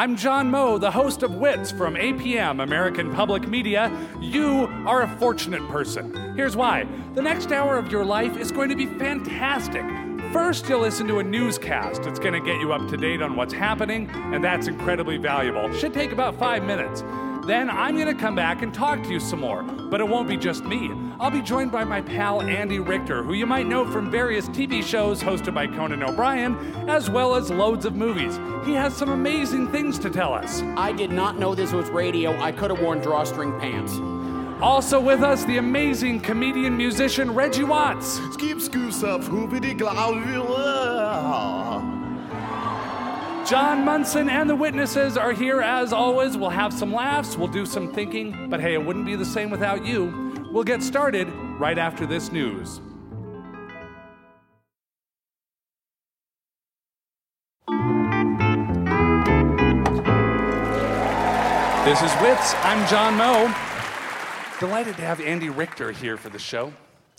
I'm John Moe, the host of Wits from APM, American Public Media. You are a fortunate person. Here's why the next hour of your life is going to be fantastic. First, you'll listen to a newscast. It's going to get you up to date on what's happening, and that's incredibly valuable. Should take about five minutes. Then I'm going to come back and talk to you some more. But it won't be just me. I'll be joined by my pal Andy Richter, who you might know from various TV shows hosted by Conan O'Brien, as well as loads of movies. He has some amazing things to tell us. I did not know this was radio. I could have worn drawstring pants. Also with us, the amazing comedian musician Reggie Watts. Skip scoos up, hoopity John Munson and the witnesses are here as always. We'll have some laughs, we'll do some thinking, but hey, it wouldn't be the same without you. We'll get started right after this news. This is Wits. I'm John Moe. Delighted to have Andy Richter here for the show.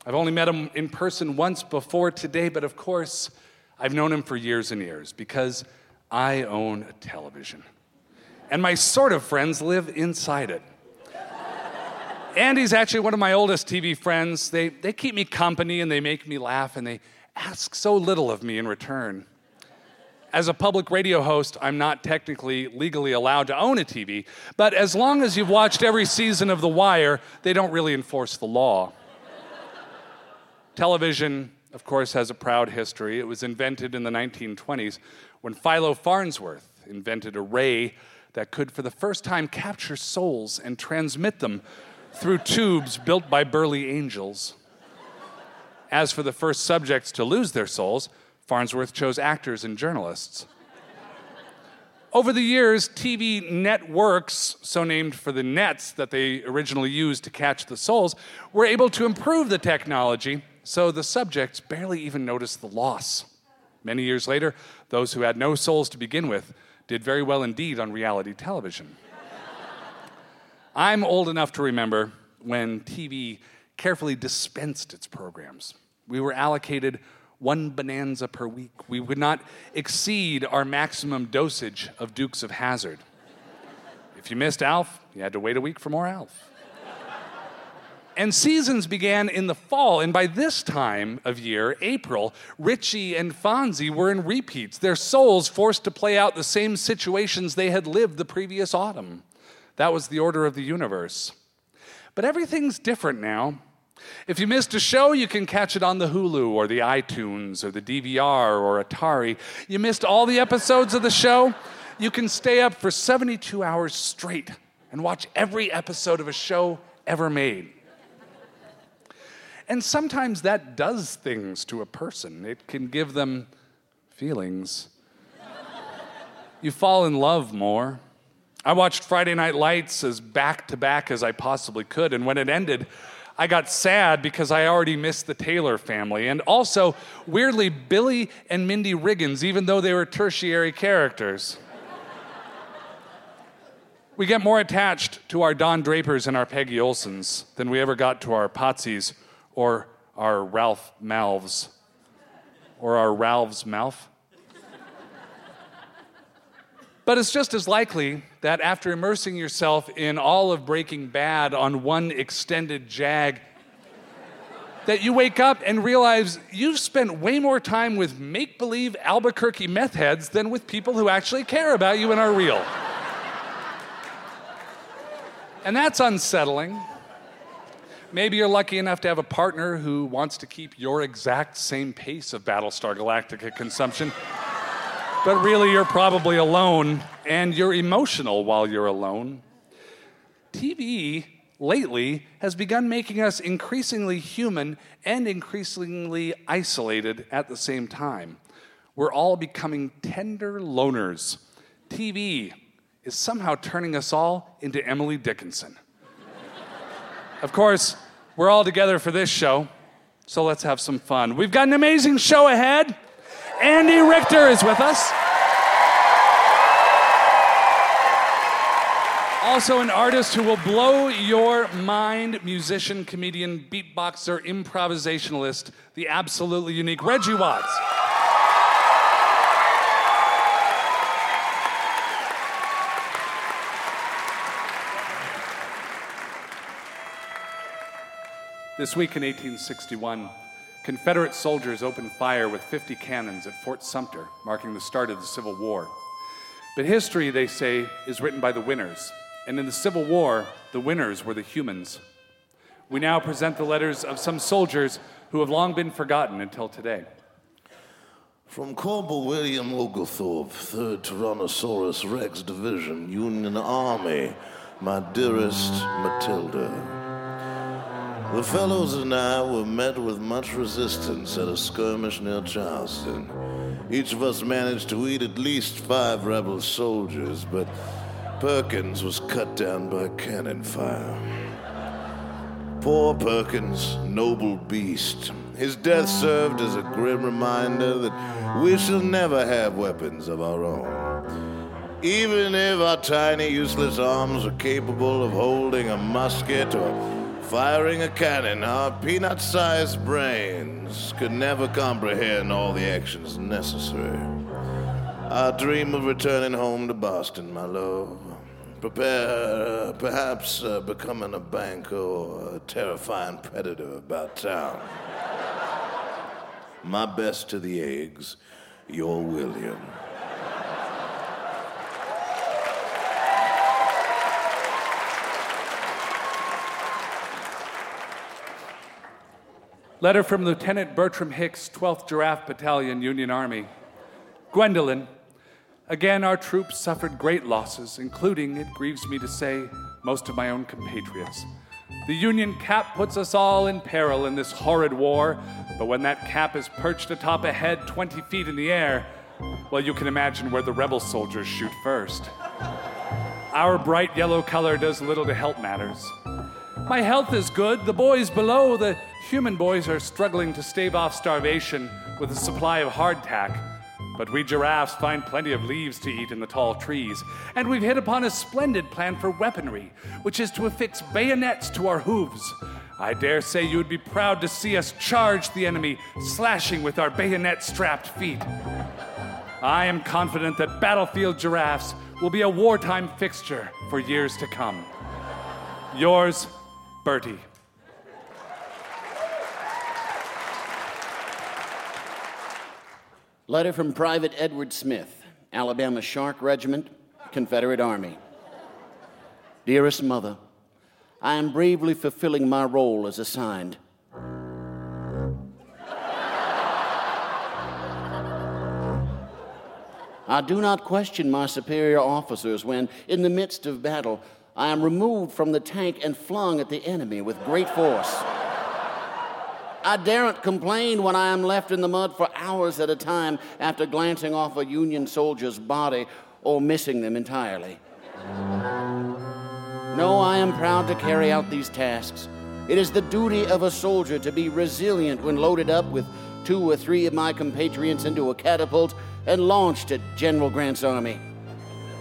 I've only met him in person once before today, but of course, I've known him for years and years because I own a television. And my sort of friends live inside it. Andy's actually one of my oldest TV friends. They, they keep me company and they make me laugh and they ask so little of me in return. As a public radio host, I'm not technically legally allowed to own a TV, but as long as you've watched every season of The Wire, they don't really enforce the law. Television, of course, has a proud history. It was invented in the 1920s when Philo Farnsworth invented a ray that could, for the first time, capture souls and transmit them through tubes built by burly angels. As for the first subjects to lose their souls, Farnsworth chose actors and journalists. Over the years, TV networks, so named for the nets that they originally used to catch the souls, were able to improve the technology so the subjects barely even noticed the loss. Many years later, those who had no souls to begin with did very well indeed on reality television. I'm old enough to remember when TV carefully dispensed its programs. We were allocated one bonanza per week. We would not exceed our maximum dosage of Dukes of Hazzard. If you missed Alf, you had to wait a week for more Alf. And seasons began in the fall, and by this time of year, April, Richie and Fonzie were in repeats, their souls forced to play out the same situations they had lived the previous autumn. That was the order of the universe. But everything's different now. If you missed a show, you can catch it on the Hulu or the iTunes or the DVR or Atari. You missed all the episodes of the show, you can stay up for 72 hours straight and watch every episode of a show ever made. And sometimes that does things to a person, it can give them feelings. you fall in love more. I watched Friday Night Lights as back to back as I possibly could, and when it ended, I got sad because I already missed the Taylor family, and also, weirdly, Billy and Mindy Riggins, even though they were tertiary characters. we get more attached to our Don Drapers and our Peggy Olsons than we ever got to our Potsies or our Ralph Malphs, or our Ralph's mouth. But it's just as likely that after immersing yourself in all of Breaking Bad on one extended jag, that you wake up and realize you've spent way more time with make believe Albuquerque meth heads than with people who actually care about you and are real. and that's unsettling. Maybe you're lucky enough to have a partner who wants to keep your exact same pace of Battlestar Galactica consumption. but really, you're probably alone and you're emotional while you're alone. TV lately has begun making us increasingly human and increasingly isolated at the same time. We're all becoming tender loners. TV is somehow turning us all into Emily Dickinson. Of course, we're all together for this show, so let's have some fun. We've got an amazing show ahead. Andy Richter is with us. Also, an artist who will blow your mind musician, comedian, beatboxer, improvisationalist, the absolutely unique Reggie Watts. This week in 1861, Confederate soldiers opened fire with 50 cannons at Fort Sumter, marking the start of the Civil War. But history, they say, is written by the winners. And in the Civil War, the winners were the humans. We now present the letters of some soldiers who have long been forgotten until today. From Corporal William Oglethorpe, 3rd Tyrannosaurus Rex Division, Union Army, my dearest Matilda. The fellows and I were met with much resistance at a skirmish near Charleston. Each of us managed to eat at least five rebel soldiers, but Perkins was cut down by cannon fire. Poor Perkins, noble beast. His death served as a grim reminder that we shall never have weapons of our own. Even if our tiny, useless arms are capable of holding a musket or firing a cannon, our peanut sized brains could never comprehend all the actions necessary. I dream of returning home to Boston, my love. Prepare, uh, perhaps uh, becoming a banker or a terrifying predator about town. My best to the eggs, your William. Letter from Lieutenant Bertram Hicks, 12th Giraffe Battalion, Union Army. Gwendolyn, again our troops suffered great losses, including, it grieves me to say, most of my own compatriots. The Union cap puts us all in peril in this horrid war, but when that cap is perched atop a head 20 feet in the air, well, you can imagine where the rebel soldiers shoot first. Our bright yellow color does little to help matters. My health is good. The boys below, the human boys, are struggling to stave off starvation with a supply of hardtack. But we giraffes find plenty of leaves to eat in the tall trees, and we've hit upon a splendid plan for weaponry, which is to affix bayonets to our hooves. I dare say you would be proud to see us charge the enemy, slashing with our bayonet strapped feet. I am confident that battlefield giraffes will be a wartime fixture for years to come. Yours, Bertie. Letter from Private Edward Smith, Alabama Shark Regiment, Confederate Army. Dearest Mother, I am bravely fulfilling my role as assigned. I do not question my superior officers when, in the midst of battle, I am removed from the tank and flung at the enemy with great force. I daren't complain when I am left in the mud for hours at a time after glancing off a Union soldier's body or missing them entirely. No, I am proud to carry out these tasks. It is the duty of a soldier to be resilient when loaded up with two or three of my compatriots into a catapult and launched at General Grant's army.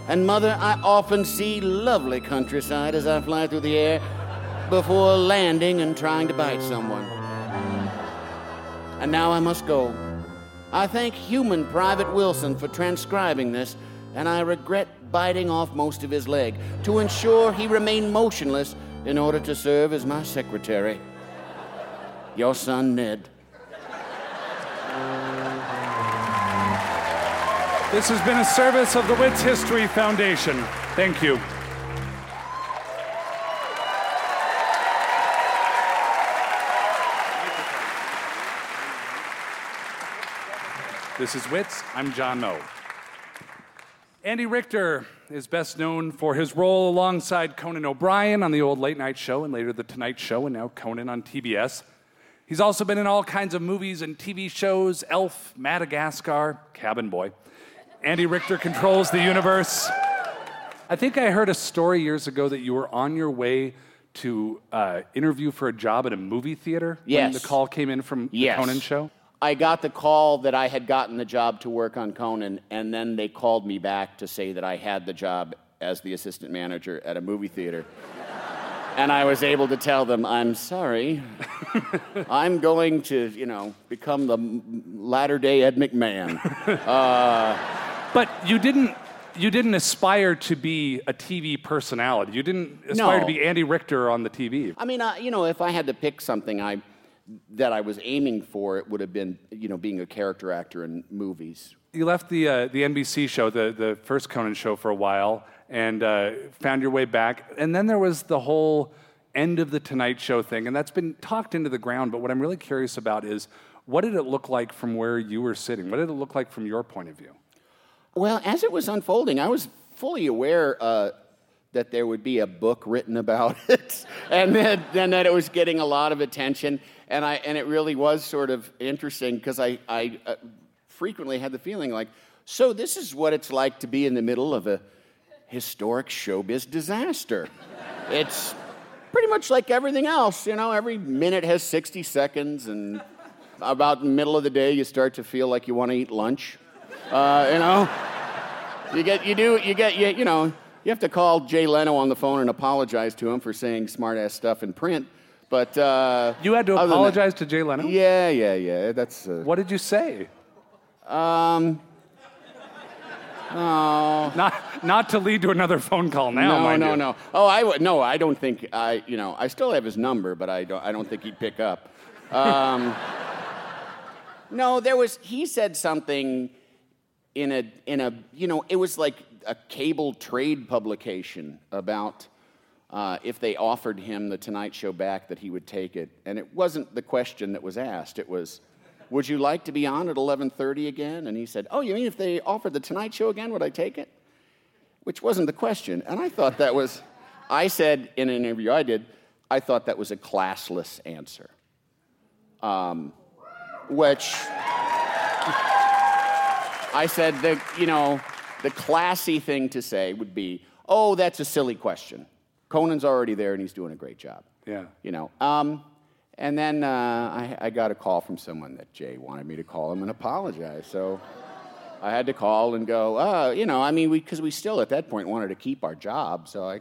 And, Mother, I often see lovely countryside as I fly through the air before landing and trying to bite someone. And now I must go. I thank human Private Wilson for transcribing this, and I regret biting off most of his leg to ensure he remained motionless in order to serve as my secretary. Your son, Ned. This has been a service of the Wits History Foundation. Thank you. This is Wits. I'm John Moe. Andy Richter is best known for his role alongside Conan O'Brien on the old late night show and later the Tonight Show, and now Conan on TBS. He's also been in all kinds of movies and TV shows Elf, Madagascar, Cabin Boy. Andy Richter controls the universe. I think I heard a story years ago that you were on your way to uh, interview for a job at a movie theater when the call came in from Yes. the Conan show. I got the call that I had gotten the job to work on Conan, and then they called me back to say that I had the job as the assistant manager at a movie theater. and I was able to tell them, I'm sorry. I'm going to, you know, become the latter day Ed McMahon. But you didn't you didn't aspire to be a TV personality. You didn't aspire to be Andy Richter on the TV. I mean, uh, you know, if I had to pick something I that I was aiming for, it would have been, you know, being a character actor in movies. You left the uh, the NBC show, the the first Conan show, for a while, and uh, found your way back. And then there was the whole end of the Tonight Show thing, and that's been talked into the ground. But what I'm really curious about is, what did it look like from where you were sitting? What did it look like from your point of view? Well, as it was unfolding, I was fully aware uh, that there would be a book written about it, and then, and that it was getting a lot of attention. And I and it really was sort of interesting because I I uh, frequently had the feeling like, so this is what it's like to be in the middle of a historic showbiz disaster. it's pretty much like everything else, you know. Every minute has 60 seconds, and about the middle of the day, you start to feel like you want to eat lunch. Uh, you know, you get, you do, you get, you, you know, you have to call Jay Leno on the phone and apologize to him for saying smart ass stuff in print. But uh, You had to than that- apologize to Jay Leno. Yeah, yeah, yeah. That's uh, What did you say? um. No, Not not to lead to another phone call now. no, no, you. no. Oh, I would no. I don't think I. You know, I still have his number, but I don't. I don't think he'd pick up. Um, no, there was. He said something in a in a. You know, it was like a cable trade publication about uh, if they offered him the Tonight Show back, that he would take it. And it wasn't the question that was asked. It was, "Would you like to be on at 11:30 again?" And he said, "Oh, you mean if they offered the Tonight Show again, would I take it?" which wasn't the question. And I thought that was, I said in an interview I did, I thought that was a classless answer. Um, which I said that, you know, the classy thing to say would be, oh, that's a silly question. Conan's already there and he's doing a great job. Yeah. You know, um, and then uh, I, I got a call from someone that Jay wanted me to call him and apologize. So I had to call and go, uh, you know, I mean, because we, still at that point wanted to keep our job. So I,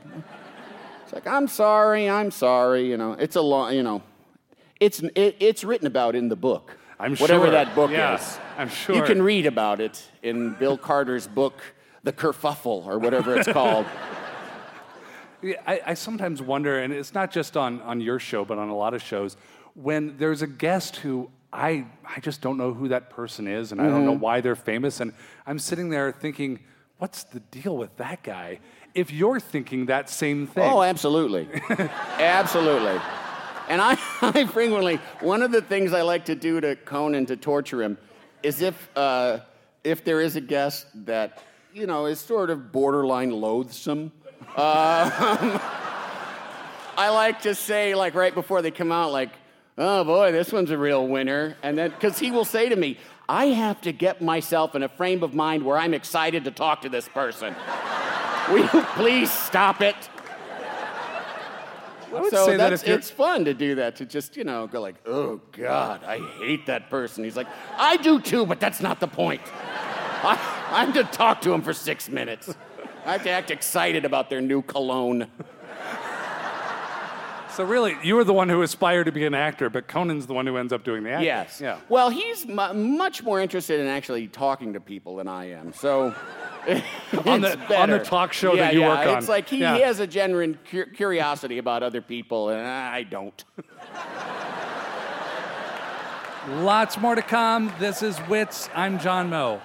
it's like, I'm sorry, I'm sorry. You know, it's a long, you know, it's it, it's written about in the book. I'm Whatever sure. that book Yeah, is. I'm sure. You can read about it in Bill Carter's book, The Kerfuffle, or whatever it's called. Yeah, I, I sometimes wonder, and it's not just on, on your show, but on a lot of shows, when there's a guest who I, I just don't know who that person is, and I don't know Mm-hmm. why they're famous, and I'm sitting there thinking, what's the deal with that guy? If you're thinking that same thing, Oh, absolutely. absolutely. And I, I frequently, one of the things I like to do to Conan to torture him is if, uh, if there is a guest that, you know, is sort of borderline loathsome, uh, I like to say, like, right before they come out, like, oh boy, this one's a real winner. And then, because he will say to me, I have to get myself in a frame of mind where I'm excited to talk to this person. Will you please stop it? I would so say that that's if you're, it's fun to do that to just you know go like oh god i hate that person he's like i do too but that's not the point I, i'm to talk to him for six minutes i have to act excited about their new cologne so really, you were the one who aspired to be an actor, but Conan's the one who ends up doing the acting. yes Yeah. well he's mu- much more interested in actually talking to people than i am so On the- on the talk show yeah, that you yeah. work on. it's like he, Yeah. he has a genuine cur- curiosity about other people and i don't Lots more to come. This is Wits. I'm John Moe.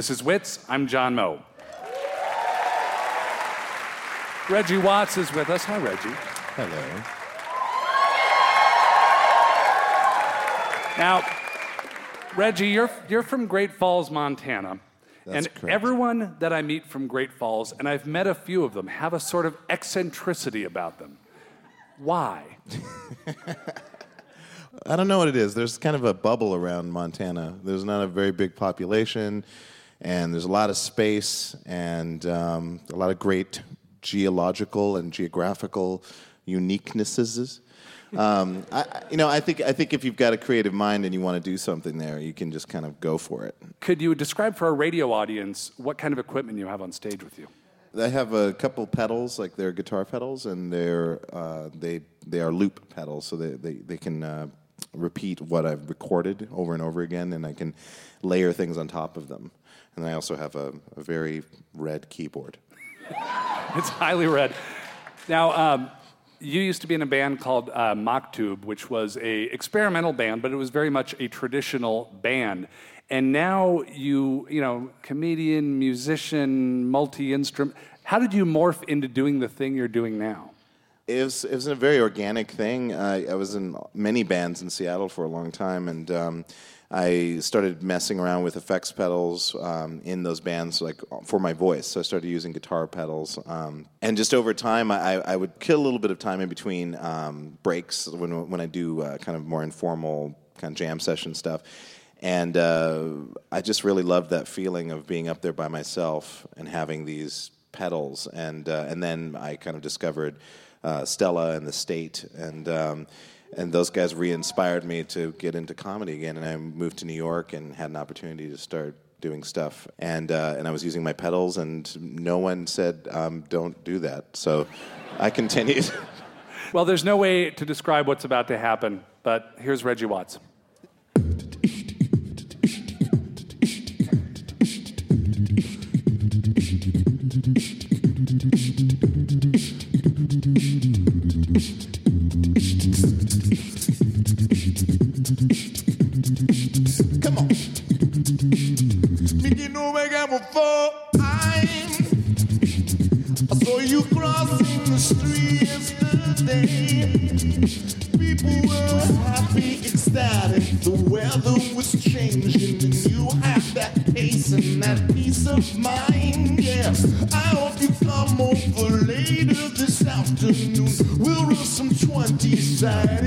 This is Wits. I'm John Moe. Reggie Watts is with us. Hi, Reggie. Hello. Now, Reggie, you're, you're from Great Falls, Montana. That's and correct. everyone that I meet from Great Falls, and I've met a few of them, have a sort of eccentricity about them. Why? I don't know what it is. There's kind of a bubble around Montana. There's not a very big population, and there's a lot of space and um, a lot of great geological and geographical uniquenesses. Um, I, you know, I think I think if you've got a creative mind and you want to do something there, you can just kind of go for it. Could you describe for our radio audience what kind of equipment you have on stage with you? I have a couple pedals, like they're guitar pedals, and they're uh, they they are loop pedals, so they they, they can uh, repeat what I've recorded over and over again, and I can layer things on top of them. And I also have a, a very red keyboard. It's highly red. Now, um, you used to be in a band called uh, Maktub, which was a experimental band, but it was very much a traditional band. And now you, you know, comedian, musician, multi-instrument. How did you morph into doing the thing you're doing now? It was, it was a very organic thing. I, I was in many bands in Seattle for a long time, and um, I started messing around with effects pedals um, in those bands, like for my voice. So I started using guitar pedals, um, and just over time, I, I would kill a little bit of time in between um, breaks when when I do uh, kind of more informal kind of jam session stuff. And uh, I just really loved that feeling of being up there by myself and having these pedals. And uh, and then I kind of discovered uh, Stella and the State, and um, and those guys re-inspired me to get into comedy again. And I moved to New York and had an opportunity to start doing stuff. And uh, and I was using my pedals, and no one said um, don't do that. So I continued. Well, there's no way to describe what's about to happen, but here's Reggie Watts. 20-sided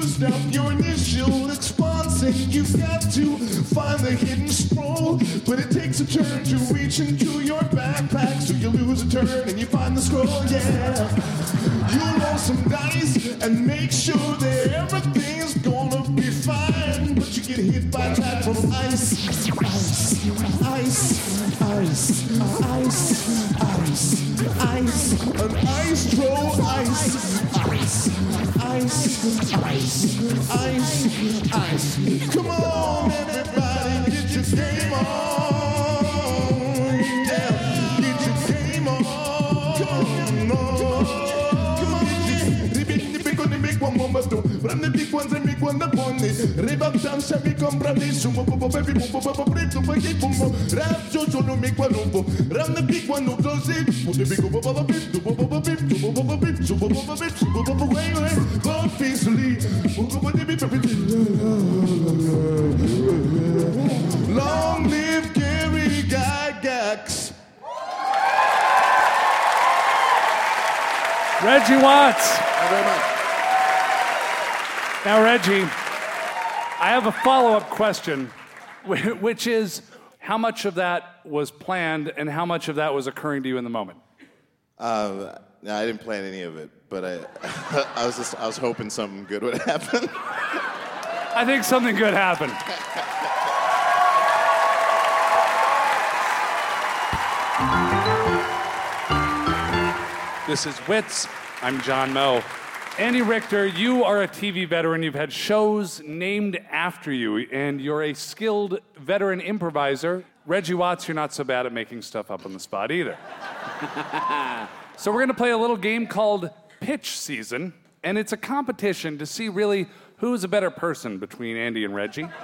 used up your initial response, and you've got to find the hidden scroll. But it takes a turn to reach into your backpack, so you lose a turn and you find the scroll. Yeah, you roll some dice and make sure that everything's gonna be fine. But you get hit by that from ice, ice, ice, ice, ice, ice, ice, an ice throw, ice, ice, ice, ice, ice, ice. Come on, everybody, get your game on. Yeah, get your game on. Come on, come on. Bip, do, bo, bo, bo, bip, do, bo, bo, bo, bip, do, bo, bo, bo, bip, do, bo, bo, bo, way, way. Go peacefully. Bo, bo, bo, bip, bip, bip. Long live Gary Gygax. Reggie Watts. very much. Now, Reggie, I have a follow up question, which is how much of that was planned and how much of that was occurring to you in the moment? Um, no, I didn't plan any of it, but I, I was just, I was hoping something good would happen. I think something good happened. This is Wits. I'm John Moe. Andy Richter, you are a TV veteran. You've had shows named after you, and you're a skilled veteran improviser. Reggie Watts, you're not so bad at making stuff up on the spot either. so, we're going to play a little game called Pitch Season, and it's a competition to see really who's a better person between Andy and Reggie.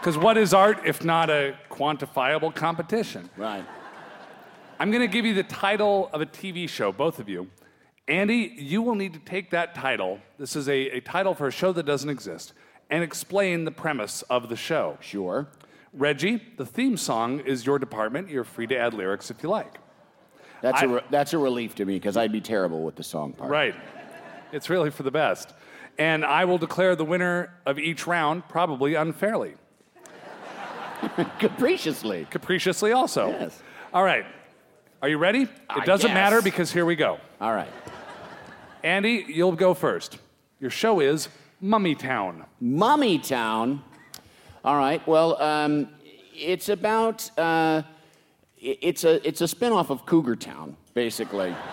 Because what is art if not a quantifiable competition? Right. I'm going to give you the title of a TV show, both of you. Andy, you will need to take that title. This is a, a title for a show that doesn't exist, and explain the premise of the show. Sure. Reggie, the theme song is your department. You're free to add lyrics if you like. That's, I- a re- that's a relief to me because I'd be terrible with the song part. Right. It's really for the best. And I will declare the winner of each round, probably unfairly, Capriciously. capriciously also. Yes. All right. Are you ready? I It doesn't guess. matter because here we go. All right. Andy, you'll go first. Your show is Mummy Town. Mummy Town. All right. Well, um, it's about uh, it's a it's a spinoff of Cougar Town, basically.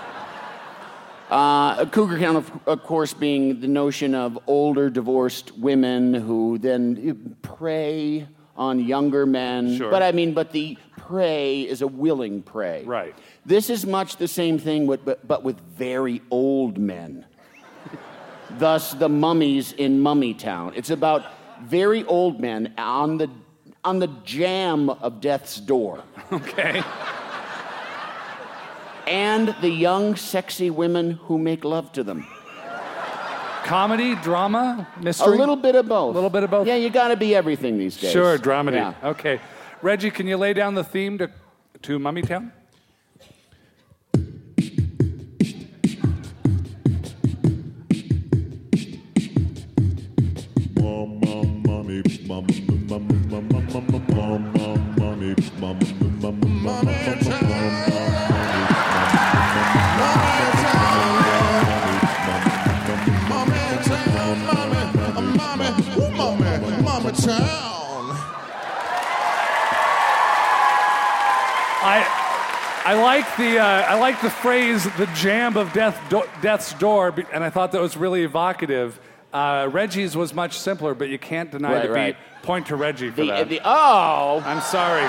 Uh, Cougar Town, of, of course, being the notion of older divorced women who then prey on younger men. Sure. But I mean, but the prey is a willing prey. Right. This is much the same thing, with, but, but with very old men. Thus, the mummies in Mummy Town. It's about very old men on the, on the jamb of death's door, Okay. and the young, sexy women who make love to them. Comedy, drama, mystery? A little bit of both. A little bit of both? Yeah, you got to be everything these days. Sure, dramedy. Yeah. Okay. Reggie, can you lay down the theme to, to Mummy Town? Mama I like the uh, I like the phrase "the jamb of death do- death's door," and I thought that was really evocative. Uh, Reggie's was much simpler, but you can't deny Right, the right. beat. Point to Reggie for The, that. the, oh, I'm sorry.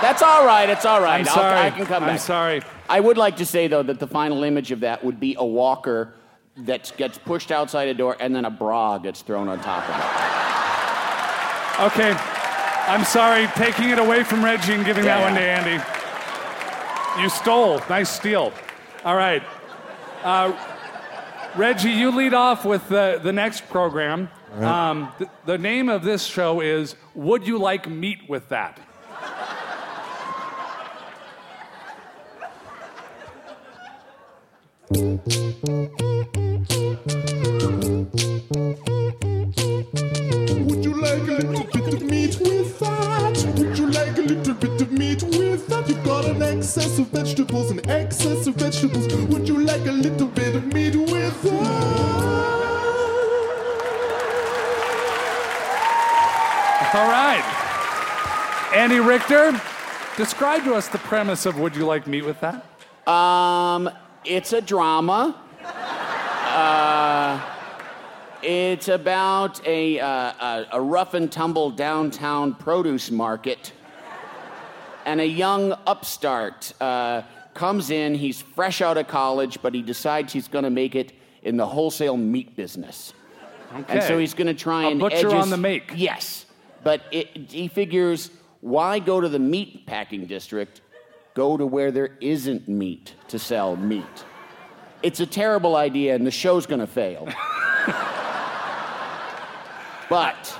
that's all right. It's all right. I'm I'll- sorry. I can come back. I'm sorry. I would like to say, though, that the final image of that would be a walker that gets pushed outside a door and then a bra gets thrown on top of it. Okay. I'm sorry. Taking it away from Reggie and giving that one to. Andy. You stole. Nice steal. All right. Uh, Reggie, you lead off with the, the next program. Um, th- the name of this show is Would You Like Meat with That? that? Got an excess of vegetables, an excess of vegetables. Would you like a little bit of meat with that? All right. Andy Richter, describe to us the premise of Would You Like Meat with That? Um, it's a drama. Uh, it's about a, uh, a, a rough and tumble downtown produce market. And a young upstart uh, comes in. He's fresh out of college, but he decides he's going to make it in the wholesale meat business. Okay. And so he's going to try A and butcher edge his- on the make. Yes, but it, he figures why go to the meat packing district? Go to where there isn't meat to sell meat. It's a terrible idea, and the show's going to fail. but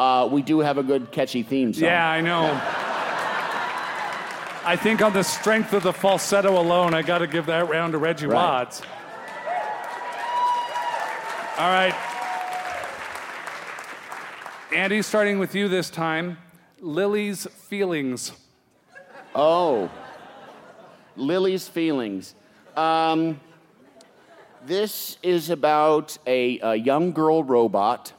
uh, we do have a good catchy theme song. Yeah, I know. I think on the strength of the falsetto alone, I got to give that round to Reggie Right. Watts. All right. Andy, starting with you this time. Lily's feelings. Oh. Lily's Feelings. Um, this is about a, a young girl robot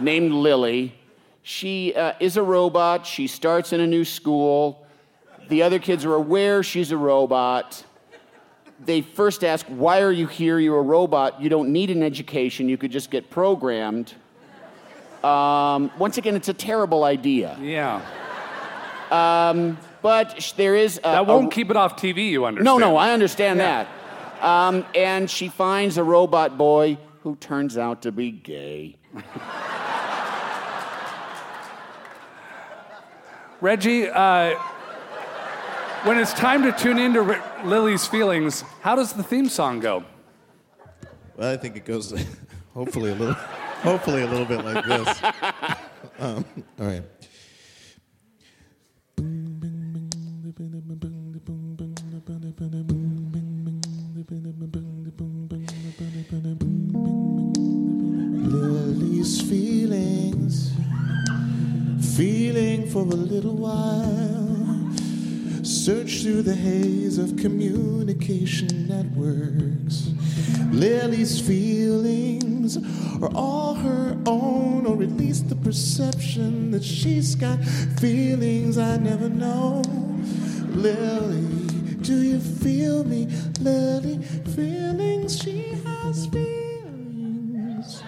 named Lily. She uh, is a robot. She starts in a new school. The other kids are aware she's a robot. They first ask, Why are you here? You're a robot. You don't need an education. You could just get programmed. Um, once again, it's a terrible idea. Yeah. But sh- there is. A, That won't a- keep it off TV, you understand. No, no, I understand Yeah. that. Um, and she finds a robot boy who turns out to be gay. Reggie, uh, when it's time to tune into Ri- Lily's feelings, how does the theme song go? Well, I think it goes hopefully a little, hopefully a little bit like this. Um, all right. Lily's feelings, feeling for a little while. Search through the haze of communication networks. Lily's feelings are all her own, or at least the perception that she's got feelings I never know. Lily, do you feel me? Lily, feelings, she has feelings.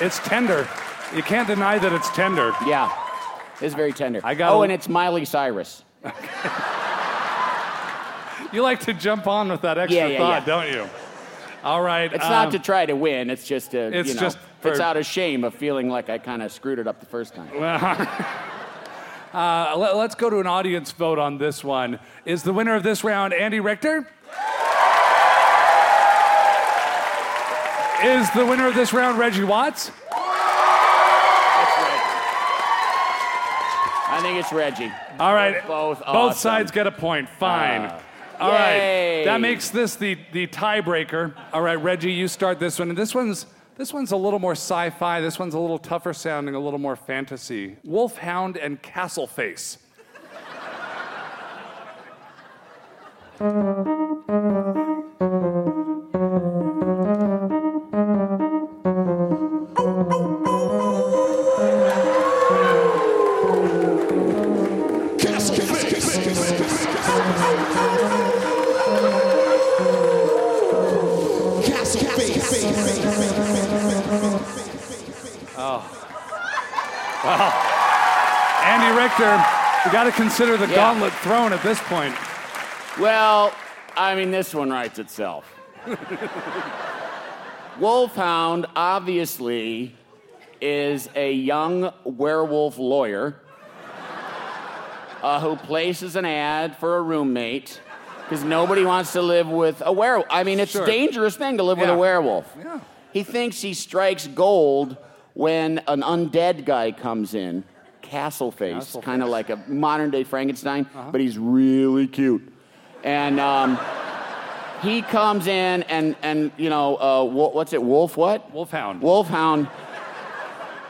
It's tender. You can't deny that it's tender. Yeah, it's very tender. I got oh, a- and it's Miley Cyrus. You like to jump on with that extra Yeah, yeah, thought, yeah. don't you? All right. It's um, not to try to win. It's just to, it's you know, just it's for- out of shame of feeling like I kind of screwed it up the first time. Uh, let, us go to an audience vote on this one. Is the winner of this round Andy Richter? Is the winner of this round Reggie Watts? I think it's Reggie. All right. Both Both awesome. sides get a point. Fine. Uh, All right. yay. That makes this the, the tiebreaker. All right, Reggie, you start this one. And this one's this one's a little more sci-fi. This one's a little tougher sounding, a little more fantasy. Wolfhound and Castleface. you got to consider the Yeah. gauntlet thrown at this point. Well, I mean, this one writes itself. Wolfhound obviously is a young werewolf lawyer uh, who places an ad for a roommate because nobody wants to live with a werewolf. I mean, it's Sure. a dangerous thing to live with a werewolf. Yeah. He thinks he strikes gold when an undead guy comes in, Castleface, Castleface. kind of like a modern day Frankenstein, but he's really cute. And um, he comes in and, and you know, uh, what's it, Wolf what? Wolfhound. Wolfhound.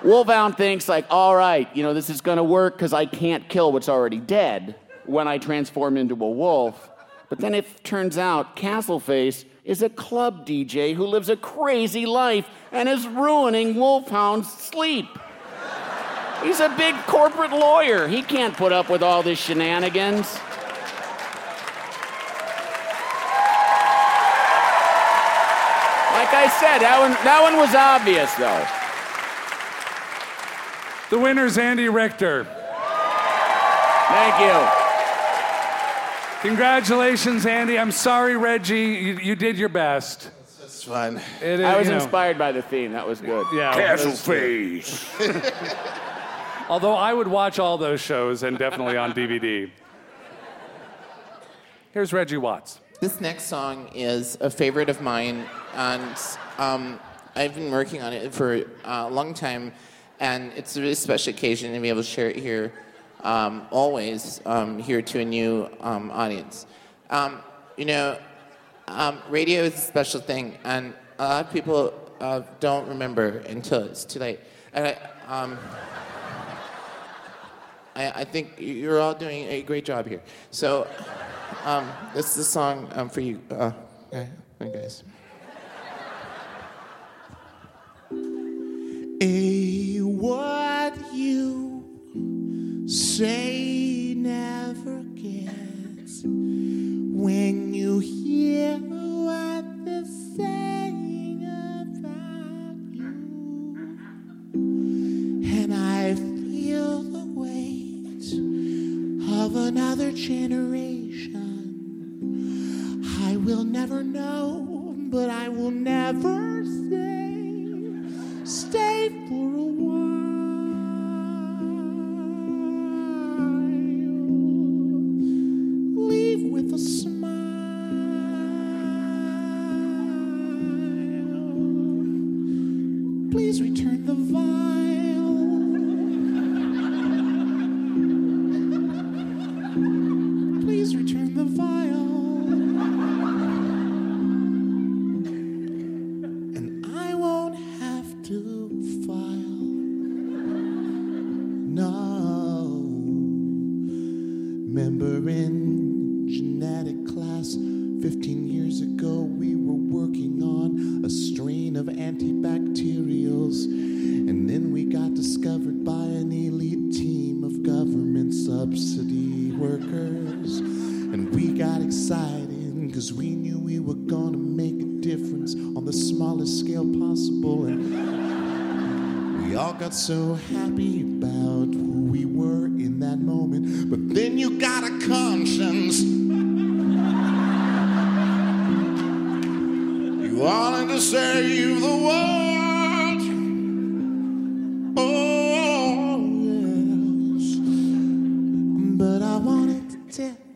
Wolfhound thinks like, all right, you know, this is gonna work because I can't kill what's already dead when I transform into a wolf. But then it turns out Castleface is a club DJ who lives a crazy life and is ruining Wolfhound's sleep. He's a big corporate lawyer. He can't put up with all this shenanigans. Like I said, that one, that one was obvious though. The winner's Andy Richter. Thank you. Congratulations, Andy. I'm sorry, Reggie. You, you did your best. It's fine. It is, I was you know, inspired by the theme. That was good. Yeah. Castle face. Although I would watch all those shows and definitely on DVD. Here's Reggie Watts. This next song is a favorite of mine, and um, I've been working on it for a long time, and it's a really special occasion to be able to share it here, um, always um, here to a new um, audience. Um, you know, um, radio is a special thing, and a lot of people uh, don't remember until it's too late. And I, I, I think you're all doing a great job here. So, um, this is the song um, for you, uh, okay, okay, guys. A what you say never gets when you hear generation.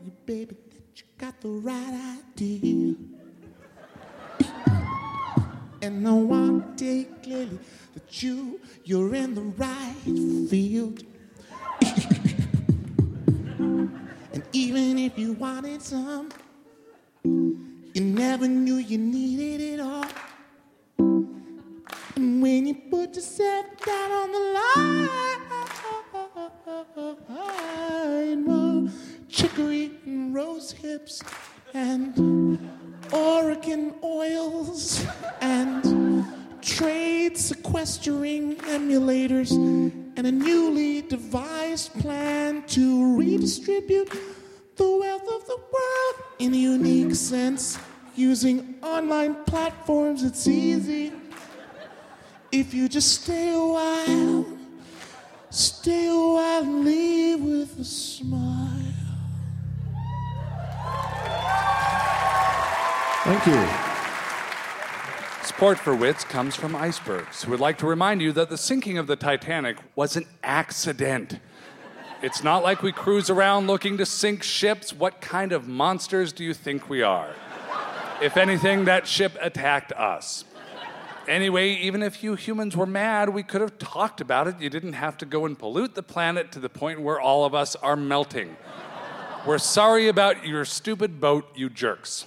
You, baby, that you got the right idea. And I want to take clearly that you, you're in the right field. and even if you wanted some, you never knew you needed it all. And when you put yourself down on the line, chicory and rose hips and Oregon oils and trade sequestering emulators and a newly devised plan to redistribute the wealth of the world in a unique sense using online platforms. It's easy if you just stay a while, stay a while, and leave with a smile. Thank you. Support for Wits comes from Icebergs, who would like to remind you that the sinking of the Titanic was an accident. It's not like we cruise around looking to sink ships. What kind of monsters do you think we are? If anything, that ship attacked us. Anyway, even if you humans were mad, we could have talked about it. You didn't have to go and pollute the planet to the point where all of us are melting. We're sorry about your stupid boat, you jerks.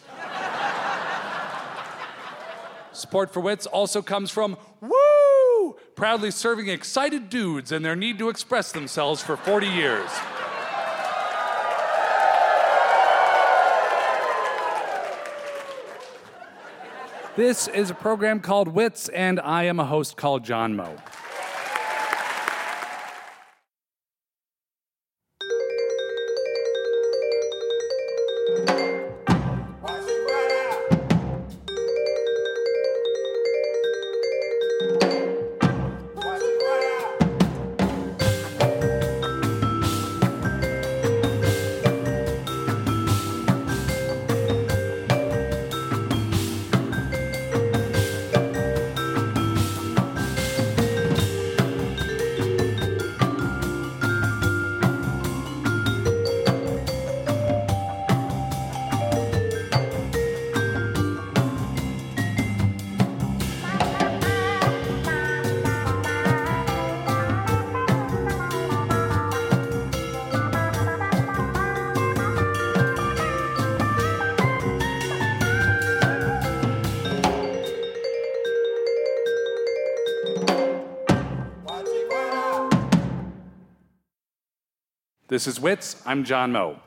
Support for Wits also comes from Woo! Proudly serving excited dudes and their need to express themselves for 40 years. This is a program called Wits, and I am a host called John Moe. This is Wits. I'm John Moe.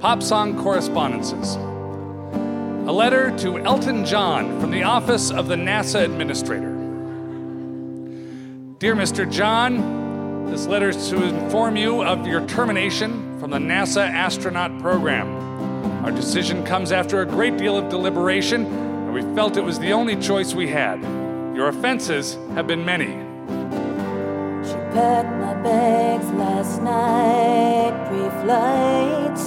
Pop Song Correspondences. A letter to Elton John from the office of the NASA Administrator. Dear Mr. John, this letter is to inform you of your termination from the NASA astronaut program. Our decision comes after a great deal of deliberation, and we felt it was the only choice we had. Your offenses have been many. She packed my bags last night, pre-flight.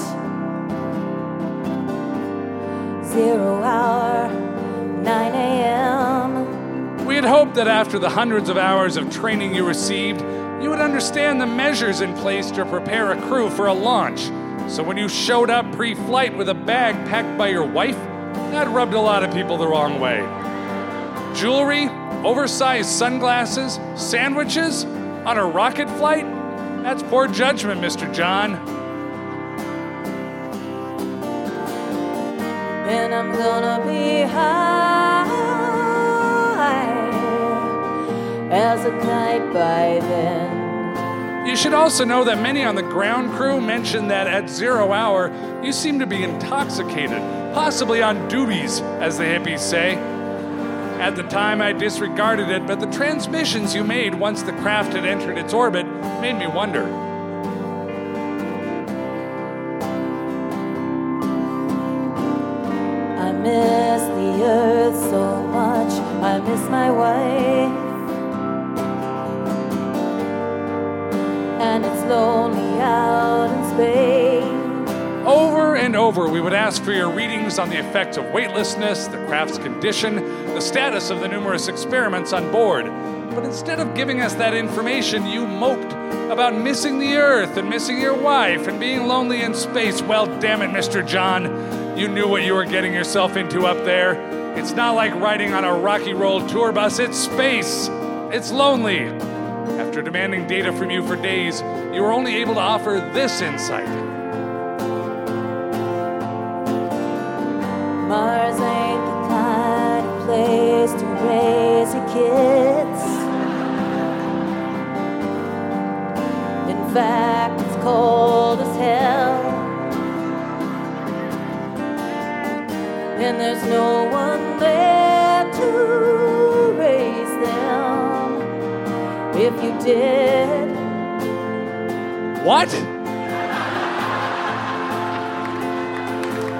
Zero hour, 9 a.m. We had hoped that after the hundreds of hours of training you received, you would understand the measures in place to prepare a crew for a launch. So when you showed up pre flight with a bag packed by your wife, that rubbed a lot of people the wrong way. Jewelry, oversized sunglasses, sandwiches on a rocket flight? That's poor judgment, Mr. John. And I'm gonna be high as a kite by then. You should also know that many on the ground crew mentioned that at zero hour, you seem to be intoxicated, possibly on doobies, as the hippies say. At the time, I disregarded it, but the transmissions you made once the craft had entered its orbit made me wonder. I miss the earth so much. I miss my wife. Lonely out in space. Over and over, we would ask for your readings on the effects of weightlessness, the craft's condition, the status of the numerous experiments on board. But instead of giving us that information, you moped about missing the Earth and missing your wife and being lonely in space. Well, damn it, Mr. John. You knew what you were getting yourself into up there. It's not like riding on a rocky roll tour bus, it's space. It's lonely. After demanding data from you for days, you were only able to offer this insight. Mars ain't the kind of place to raise your kids. In fact, it's cold as hell. And there's no one there If you did, What?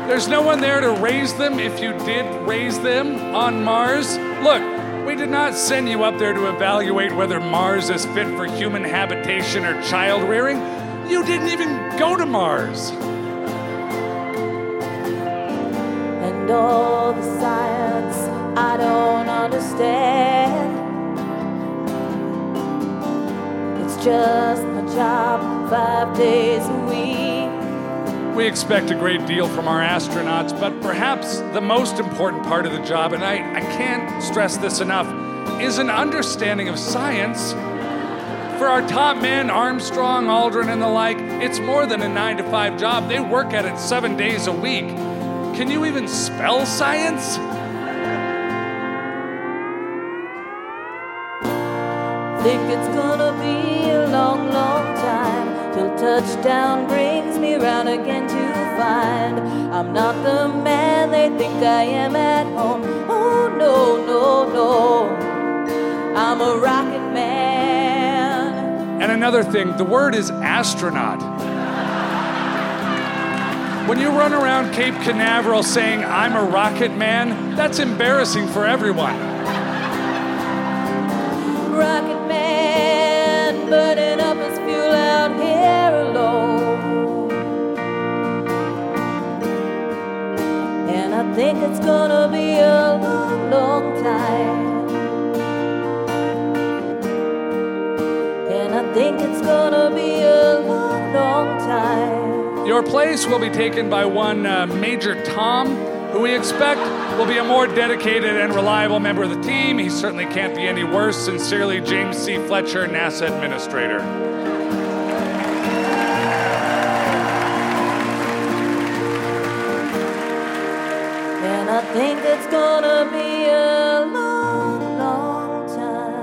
There's no one there to raise them if you did raise them on Mars? Look, we did not send you up there to evaluate whether Mars is fit for human habitation or child rearing. You didn't even go to Mars. and all the science I don't understand. Just my job five days a week. We expect a great deal from our astronauts, but perhaps the most important part of the job, and I, I can't stress this enough, is an understanding of science. For our top men, Armstrong, Aldrin, and the like, it's more than a nine to five job. They work at it seven days a week. Can you even spell science? Think it's gonna be a long, long time till touchdown brings me round again to find I'm not the man they think I am at home. Oh no, no, no. I'm a rocket man. And another thing, the word is astronaut. When you run around Cape Canaveral saying, I'm a rocket man, that's embarrassing for everyone. Rocket think it's gonna be a long, long time. And I think it's gonna be a long, long time. Your place will be taken by one uh, Major Tom, who we expect will be a more dedicated and reliable member of the team. He certainly can't be any worse. Sincerely, James C. Fletcher, NASA Administrator. Think it's gonna be a long, long time.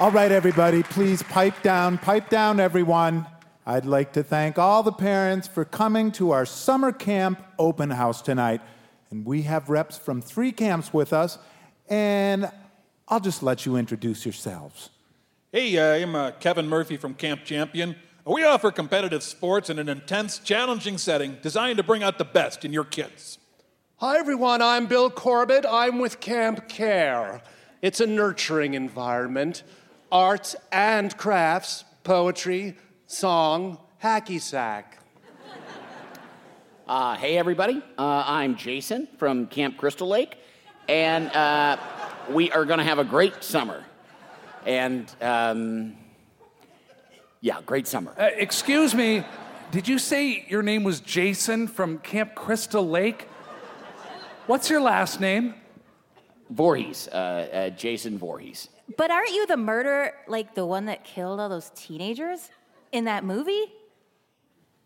All right, everybody, please pipe down, pipe down, everyone. I'd like to thank all the parents for coming to our summer camp open house tonight. And we have reps from three camps with us, and I'll just let you introduce yourselves. Hey, uh, I'm uh, Kevin Murphy from Camp Champion. We offer competitive sports in an intense, challenging setting designed to bring out the best in your kids. Hi, everyone. I'm Bill Corbett. I'm with Camp Care. It's a nurturing environment arts and crafts, poetry, song, hacky sack. Uh, hey, everybody. Uh, I'm Jason from Camp Crystal Lake, and uh, we are going to have a great summer. And, um, yeah, great summer. Uh, excuse me, did you say your name was Jason from Camp Crystal Lake? What's your last name? Voorhees, uh, uh, Jason Voorhees. But aren't you the murderer, like the one that killed all those teenagers in that movie?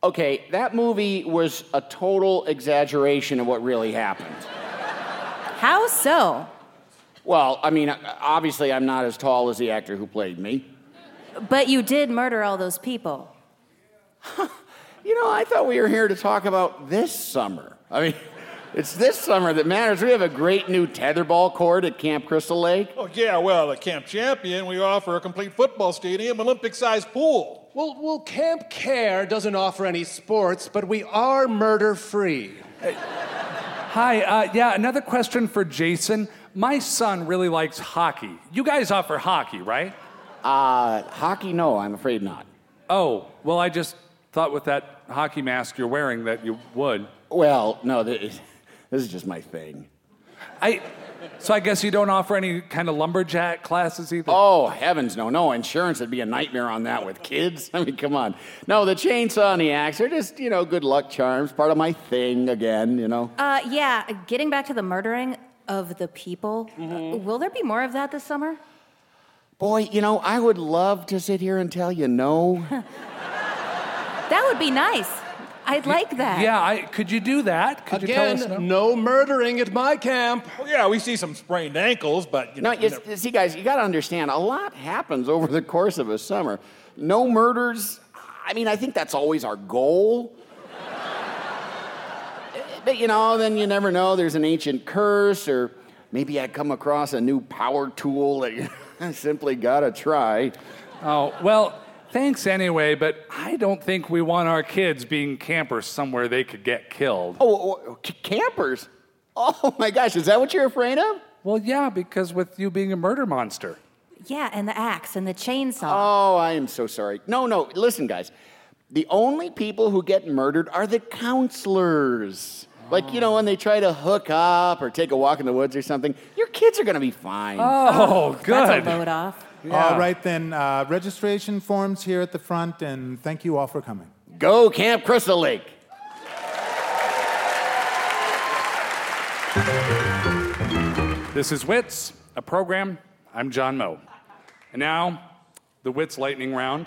Okay, that movie was a total exaggeration of what really happened. How so? Well, I mean, obviously, I'm not as tall as the actor who played me. But you did murder all those people. You know, I thought we were here to talk about this summer. I mean, it's this summer that matters. We have a great new tetherball court at Camp Crystal Lake. Oh, yeah, well, at Camp Champion, we offer a complete football stadium, Olympic sized pool. Well, well, Camp Care doesn't offer any sports, but we are murder free. Hi, uh, yeah, another question for Jason. My son really likes hockey. You guys offer hockey, right? Uh, hockey? No, I'm afraid not. Oh, well, I just thought with that hockey mask you're wearing that you would. Well, no, this, this is just my thing. I, so I guess you don't offer any kind of lumberjack classes either. Oh, heavens, no, no. Insurance would be a nightmare on that with kids. I mean, come on. No, the chainsaw and the axe are just, you know, good luck charms, part of my thing again, you know. Uh, yeah, getting back to the murdering of the people, uh, will there be more of that this summer? Boy, you know, I would love to sit here and tell you no. That would be nice. I'd like that. Yeah, I, could you do that? Could you tell us? Again, no murdering at my camp. Well, yeah, we see some sprained ankles, but you No, know. you, you see, guys, you got to understand, a lot happens over the course of a summer. No murders. I mean, I think that's always our goal. But you know, then you never know. There's an ancient curse, or maybe I come across a new power tool that you simply got to try. Oh, well, thanks anyway, but I don't think we want our kids being campers somewhere they could get killed. Oh, oh, oh, c- campers? Oh my gosh, is that what you're afraid of? Well, yeah, because with you being a murder monster. Yeah, and the axe and the chainsaw. Oh, I am so sorry. No, no, listen, guys. The only people who get murdered are the counselors. Like, you know, when they try to hook up or take a walk in the woods or something, your kids are going to be fine. Oh, That's good. a load off. All right, then, uh, registration forms here at the front, and thank you all for coming. Go Camp Crystal Lake. This is Wits, a program. I'm John Moe. And now, the Wits lightning round.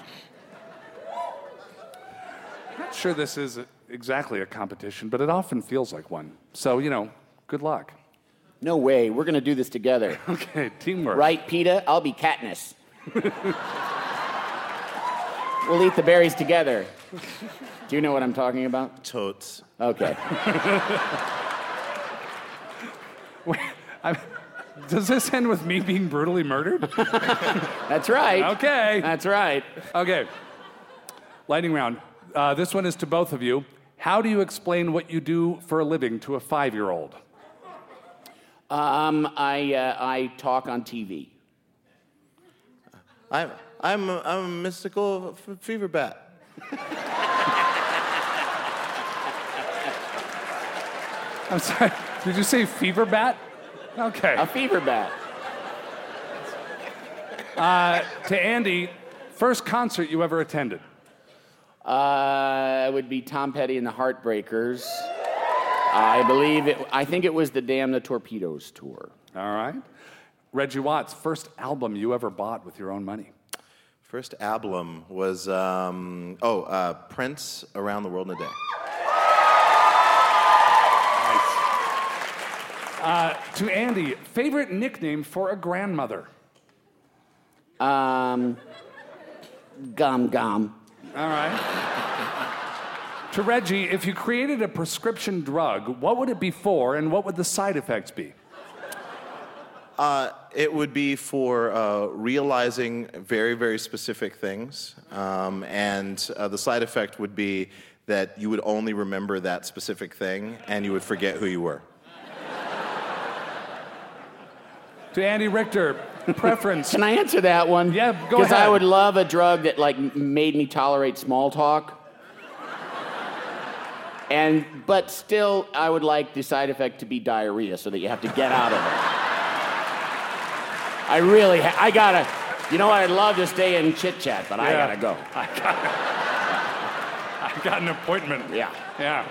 Not sure this is exactly a competition, but it often feels like one. So, you know, good luck. No way, we're going to do this together. Okay, teamwork. Right, Peeta? I'll be Katniss. we'll eat the berries together. Do you know what I'm talking about? Totes. Okay. Wait, I'm, does this end with me being brutally murdered? That's right. Okay. That's right. Okay. Lightning round. Uh, this one is to both of you. How do you explain what you do for a living to a five year old? Um, I, uh, I talk on TV. I'm, I'm, a, I'm a mystical f- fever bat. I'm sorry. Did you say fever bat? Okay. A fever bat. to Andy, first concert you ever attended? Uh, it would be Tom Petty and the Heartbreakers. I believe it. I think it was the Damn the Torpedoes tour. All right. Reggie Watts, first album you ever bought with your own money. First album was um, oh uh, Prince Around the World in a Day. Uh, to Andy, favorite nickname for a grandmother? Um, gum gum. All right. to Reggie, if you created a prescription drug, what would it be for and what would the side effects be? Uh, it would be for uh, realizing very, very specific things. Um, and uh, the side effect would be that you would only remember that specific thing and you would forget who you were. To Andy Richter, preference. Can I answer that one? Yeah, go ahead. Because I would love a drug that like made me tolerate small talk. And but still, I would like the side effect to be diarrhea, so that you have to get out of it. I really, ha- I gotta. You know what? I'd love to stay in chit chat, but I gotta go. I got, I got an appointment. Yeah. Yeah.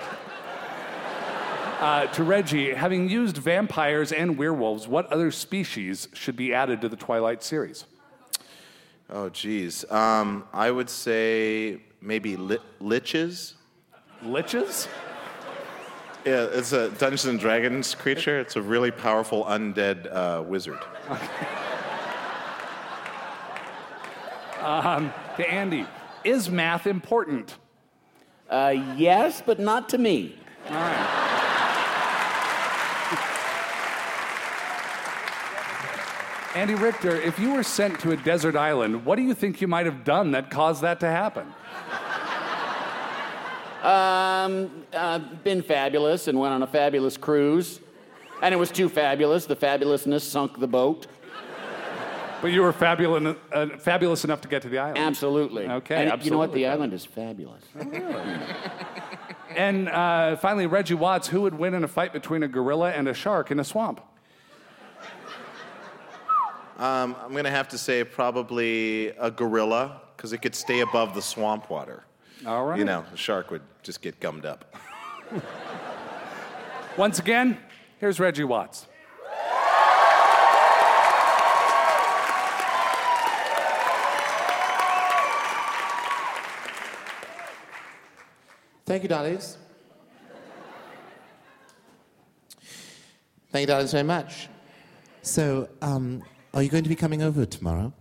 Uh, to Reggie, having used vampires and werewolves, what other species should be added to the Twilight series? Oh, geez. Um, I would say maybe li- liches. Liches? Yeah, it's a Dungeons and Dragons creature. It's a really powerful undead uh, wizard. Um, to Andy, is math important? Uh, yes, but not to me. All right. Andy Richter, if you were sent to a desert island, what do you think you might have done that caused that to happen? Um, uh, been fabulous and went on a fabulous cruise. And it was too fabulous. The fabulousness sunk the boat. But you were fabulous, uh, fabulous enough to get to the island. Absolutely. Okay, And You know what? The island is fabulous. And uh, finally, Reggie Watts, who would win in a fight between a gorilla and a shark in a swamp? Um, I'm going to have to say probably a gorilla because it could stay above the swamp water. All right. You know, a shark would just get gummed up. Once again, here's Reggie Watts. Thank you, darlings. Thank you, darlings, very much. So, um, are you going to be coming over tomorrow?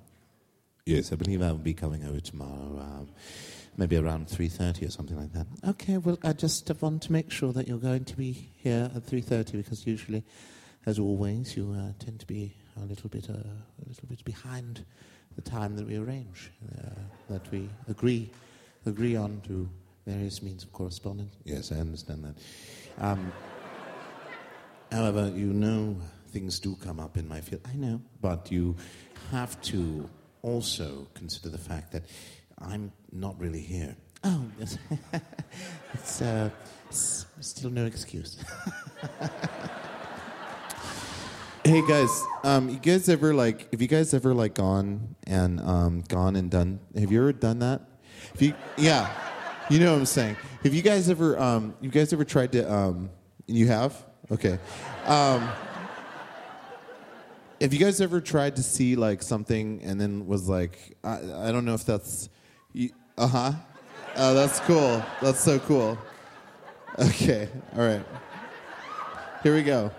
Yes, I believe I will be coming over tomorrow, um, maybe around 3.30 or something like that. Okay, well, I just want to make sure that you're going to be here at 3.30 because usually, as always, you uh, tend to be a little bit, uh, a little bit behind the time that we arrange, uh, that we agree, agree on to various means of correspondence. Yes, I understand that. Um, However, you know things do come up in my field. I know, but you have to also consider the fact that I'm not really here. Oh, yes. it's, uh, still no excuse. Hey guys, um, you guys ever like? Have you guys ever like gone and um, gone and done? Have you ever done that? If you, yeah, you know what I'm saying. Have you guys ever? Um, you guys ever tried to? Um, you have? Okay. Have you guys ever tried to see like something and then was like, I, I don't know if that's, uh huh. Oh, that's cool. That's so cool. Okay. All right. Here we go.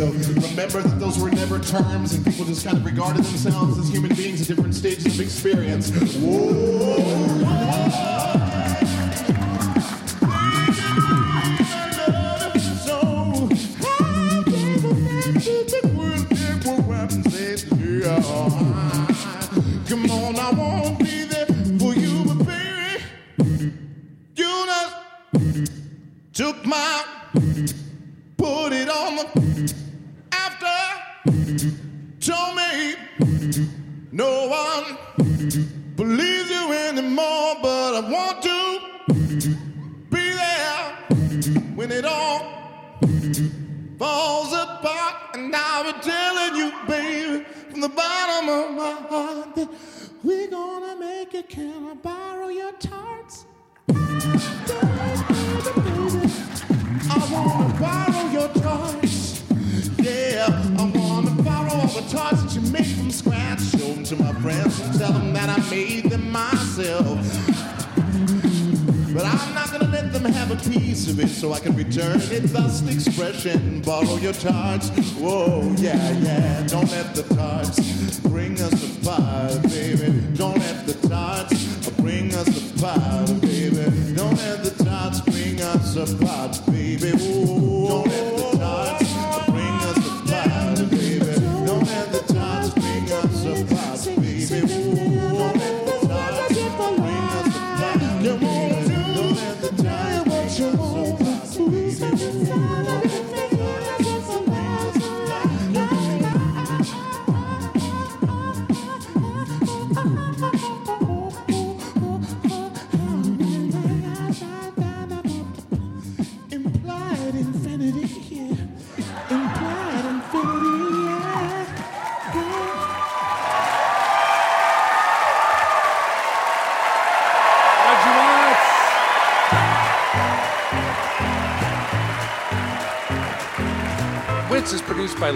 So remember that those were never terms, and people just kind of regarded themselves as human beings at different stages of experience. Whoa.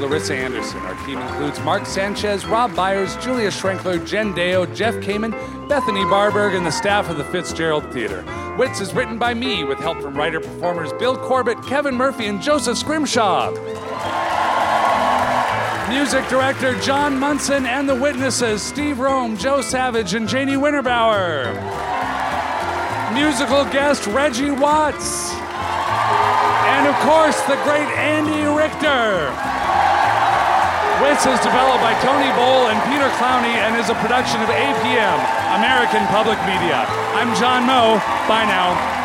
Larissa Anderson. Our team includes Mark Sanchez, Rob Byers, Julia Schrenkler, Jen Deo, Jeff Kamen, Bethany Barberg, and the staff of the Fitzgerald Theater. Wits is written by me with help from writer performers Bill Corbett, Kevin Murphy, and Joseph Scrimshaw. Music director John Munson and the witnesses Steve Roehm, Joe Savage, and Janey Winterbauer. Musical guest Reggie Watts. And of course, the great Andy Richter. Blitz is developed by Tony Bowl and Peter Clowney and is a production of APM, American Public Media. I'm John Moe. Bye now.